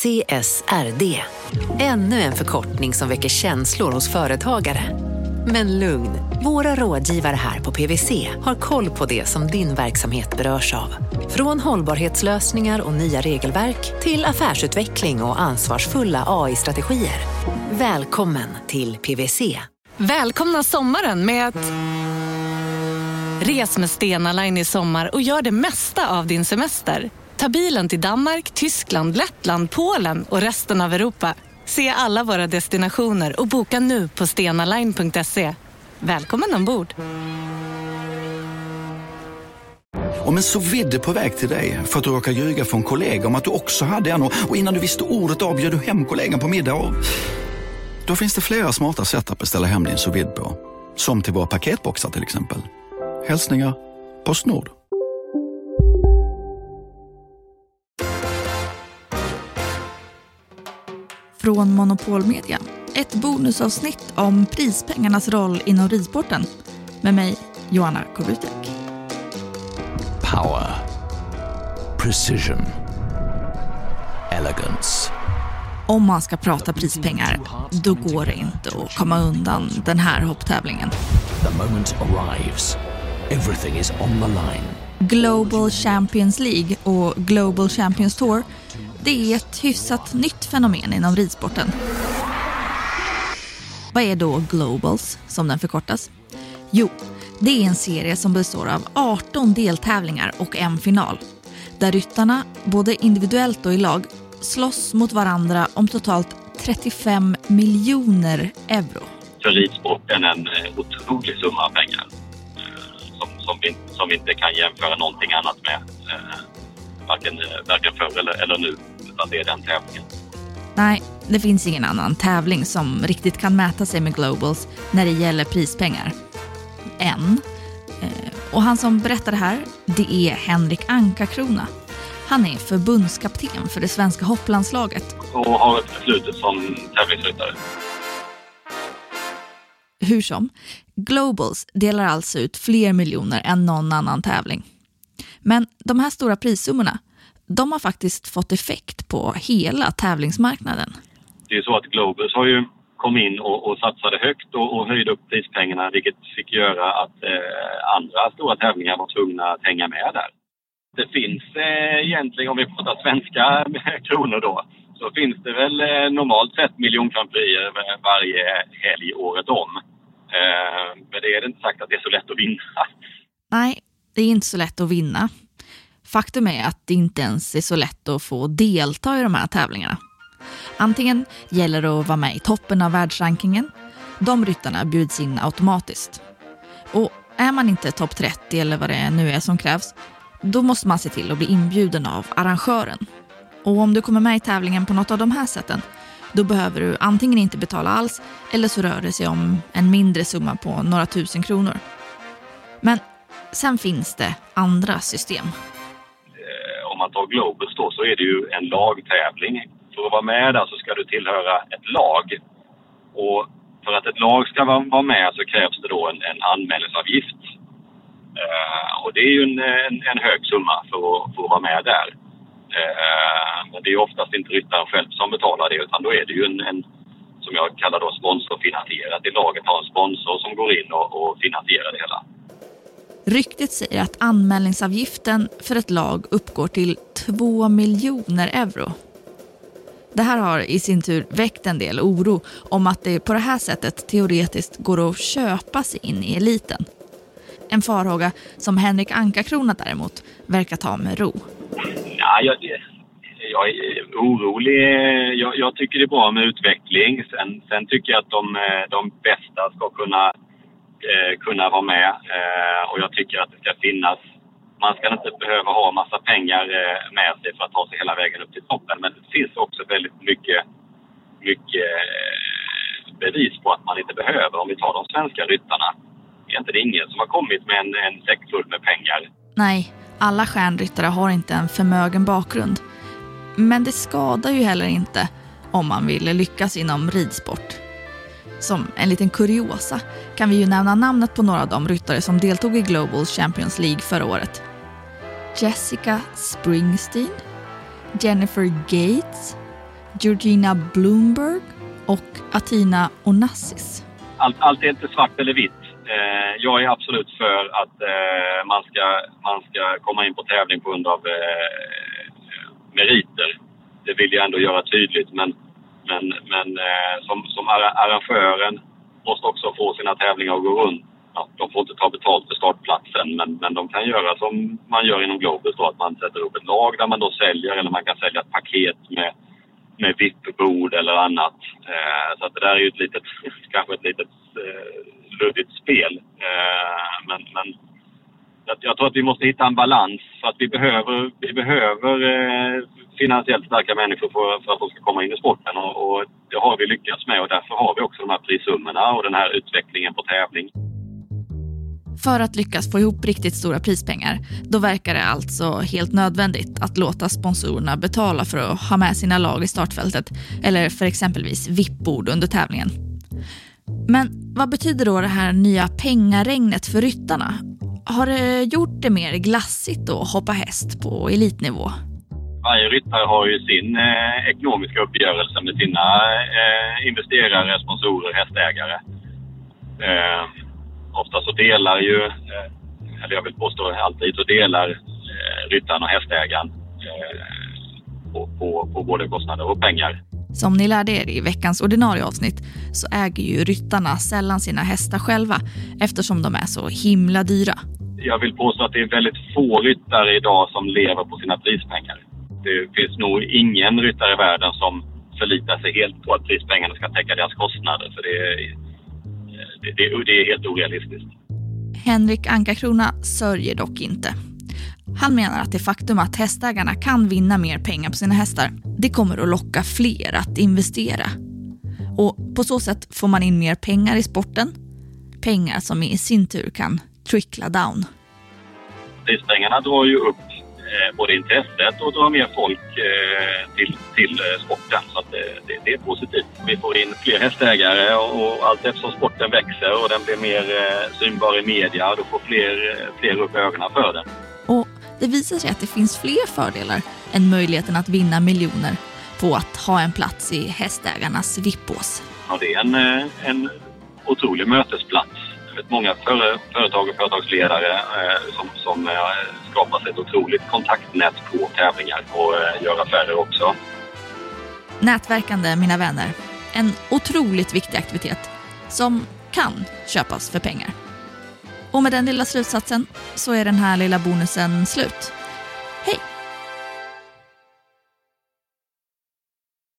CSRD. Ännu en förkortning som väcker känslor hos företagare. Men lugn, våra rådgivare här på PWC har koll på det som din verksamhet berörs av. Från hållbarhetslösningar och nya regelverk till affärsutveckling och ansvarsfulla AI-strategier. Välkommen till PWC. Välkomna sommaren med att... Res med Stena Line i sommar och gör det mesta av din semester. Ta bilen till Danmark, Tyskland, Lettland, Polen och resten av Europa. Se alla våra destinationer och boka nu på stenaline.se. Välkommen ombord! Om en så vidde på väg till dig för att du råkar ljuga från kollega om att du också hade en och innan du visste ordet av du hem kollegan på middag och... Då finns det flera smarta sätt att beställa hem din sous på. Som till våra paketboxar till exempel. Hälsningar Postnord. Från Monopol Media. Ett bonusavsnitt om prispengarnas roll inom ridsporten. Med mig, Joanna Korutek. Power. Precision. Elegance. Om man ska prata prispengar, då går det inte att komma undan den här hopptävlingen. The moment arrives. Everything is on the line. Global Champions League och Global Champions Tour det är ett hyfsat nytt fenomen inom ridsporten. Vad är då Globals, som den förkortas? Jo, det är en serie som består av 18 deltävlingar och en final. Där ryttarna, både individuellt och i lag, slåss mot varandra om totalt 35 miljoner euro. För ridsporten en eh, otrolig summa pengar eh, som, som, vi, som vi inte kan jämföra någonting annat med. Eh, varken, varken förr eller, eller nu, utan det är den tävlingen. Nej, det finns ingen annan tävling som riktigt kan mäta sig med Globals när det gäller prispengar. Än. Och han som berättar det här, det är Henrik Ankarkrona. Han är förbundskapten för det svenska hopplandslaget. Och har ett förflutet som tävlingsryttare. Hur som, Globals delar alltså ut fler miljoner än någon annan tävling. Men de här stora prissummorna, de har faktiskt fått effekt på hela tävlingsmarknaden. Det är så att Globals har ju kom in och, och satsade högt och, och, höjde upp prispengarna vilket fick göra att eh, andra stora tävlingar var tvungna att hänga med där. Det finns eh, egentligen, om vi pratar svenska kronor då, så finns det väl eh, normalt sett miljonkramprier varje helg året om. Eh, men det är inte sagt att det är så lätt att vinna. Nej, det är inte så lätt att vinna. Faktum är att det inte ens är så lätt att få delta i de här tävlingarna. Antingen gäller det att vara med i toppen av världsrankingen. De ryttarna bjuds in automatiskt. Och är man inte topp 30 eller vad det nu är som krävs, då måste man se till att bli inbjuden av arrangören. Och om du kommer med i tävlingen på något av de här sätten, då behöver du antingen inte betala alls eller så rör det sig om en mindre summa på några tusen kronor. Men sen finns det andra system. Om man tar Globus då så är det ju en lagtävling. För att vara med där så ska du tillhöra ett lag. Och för att ett lag ska vara med så krävs det då en, en anmälningsavgift. Eh, och det är ju en, en, en, hög summa för att, för att vara med där. Eh, men det är oftast inte ryttaren själv som betalar det utan då är det ju en, en som jag kallar då sponsorfinansierat. Det laget har en sponsor som går in och, och finansierar det hela. Ryktet säger att anmälningsavgiften för ett lag uppgår till 2 miljoner euro. Det här har i sin tur väckt en del oro om att det på det här sättet teoretiskt går att köpa sig in i eliten. En farhåga som Henrik Ankarkrona däremot verkar ta med ro. Ja, jag, jag är orolig. Jag, jag, tycker det är bra med utveckling. Sen, sen tycker jag att de, de bästa ska kunna, Eh, kunna vara med. Eh, och jag tycker att det ska finnas man ska inte behöva ha massa pengar eh, med sig för att ta sig hela vägen upp till toppen. Men det finns också väldigt mycket, mycket eh, bevis på att man inte behöver. Om vi tar de svenska ryttarna. Det är det ingen som har kommit med en, en säck full med pengar. Nej, alla stjärnryttare har inte en förmögen bakgrund. Men det skadar ju heller inte om man vill lyckas inom ridsport. Som en liten kuriosa kan vi ju nämna namnet på några av de ryttare som deltog i Global Champions League förra året. Jessica Springsteen, Jennifer Gates, Georgina Bloomberg och Atina Onassis. Allt, allt är inte svart eller vitt. Eh, jag är absolut för att eh, man, ska, man ska komma in på tävling på grund av eh, eh meriter. Det vill jag ändå göra tydligt. Men, men, men eh, som, som arrangören måste också få sina tävlingar att gå runt. Ja, de får inte ta betalt för startplatsen men, men de kan göra som man gör inom Globus då, att man sätter upp ett lag där man då säljer eller man kan sälja ett paket med, med VIP-bord eller annat. Eh, så att det där är ju ett litet, kanske ett litet eh, luddigt spel. Eh, men, jag tror att vi måste hitta en balans för att vi behöver, vi behöver eh, finansiellt starka människor för, för, att de ska komma in i sporten och, och, det har vi lyckats med och därför har vi också de här prissummorna och den här utvecklingen på tävling. För att lyckas få ihop riktigt stora prispengar, då verkar det alltså helt nödvändigt att låta sponsorerna betala för att ha med sina lag i startfältet eller för exempelvis VIP-bord under tävlingen. Men vad betyder då det här nya pengaregnet för ryttarna? Har det gjort det mer glassigt att hoppa häst på elitnivå? Varje ryttare har ju sin eh, ekonomiska uppgörelse med sina eh, investerare, sponsorer, hästägare. Eh, ofta så delar ju, eh, eller jag vill påstå alltid, så delar eh, ryttaren och hästägaren eh, på, på, på både kostnader och pengar. Som ni lärde er i veckans ordinarie avsnitt så äger ju ryttarna sällan sina hästar själva eftersom de är så himla dyra. Jag vill påstå att det är väldigt få ryttare idag som lever på sina prispengar. Det finns nog ingen ryttare i världen som förlitar sig helt på att prispengarna ska täcka deras kostnader. För det, är, det, det, det är helt orealistiskt. Henrik Ankarkrona sörjer dock inte. Han menar att det faktum att hästägarna kan vinna mer pengar på sina hästar, det kommer att locka fler att investera. Och på så sätt får man in mer pengar i sporten. Pengar som i sin tur kan trickla down. Prispengarna drar ju upp eh, både intresset och drar mer folk eh, till, till eh, sporten. Så det, det, är positivt. Vi får in fler hästägare och, allt eftersom sporten växer och den blir mer synbar i media, då får fler, fler upp ögonen för den. Och det visar sig att det finns fler fördelar än möjligheten att vinna miljoner på att ha en plats i hästägarnas vippås. Ja, det är en, en otrolig mötesplats. Vet många före, företag och företagsledare eh, som, som eh, skapar sig ett otroligt kontaktnät på tävlingar och eh, gör affärer också. Nätverkande, mina vänner. En otroligt viktig aktivitet som kan köpas för pengar. Och med den lilla slutsatsen så är den här lilla bonusen slut.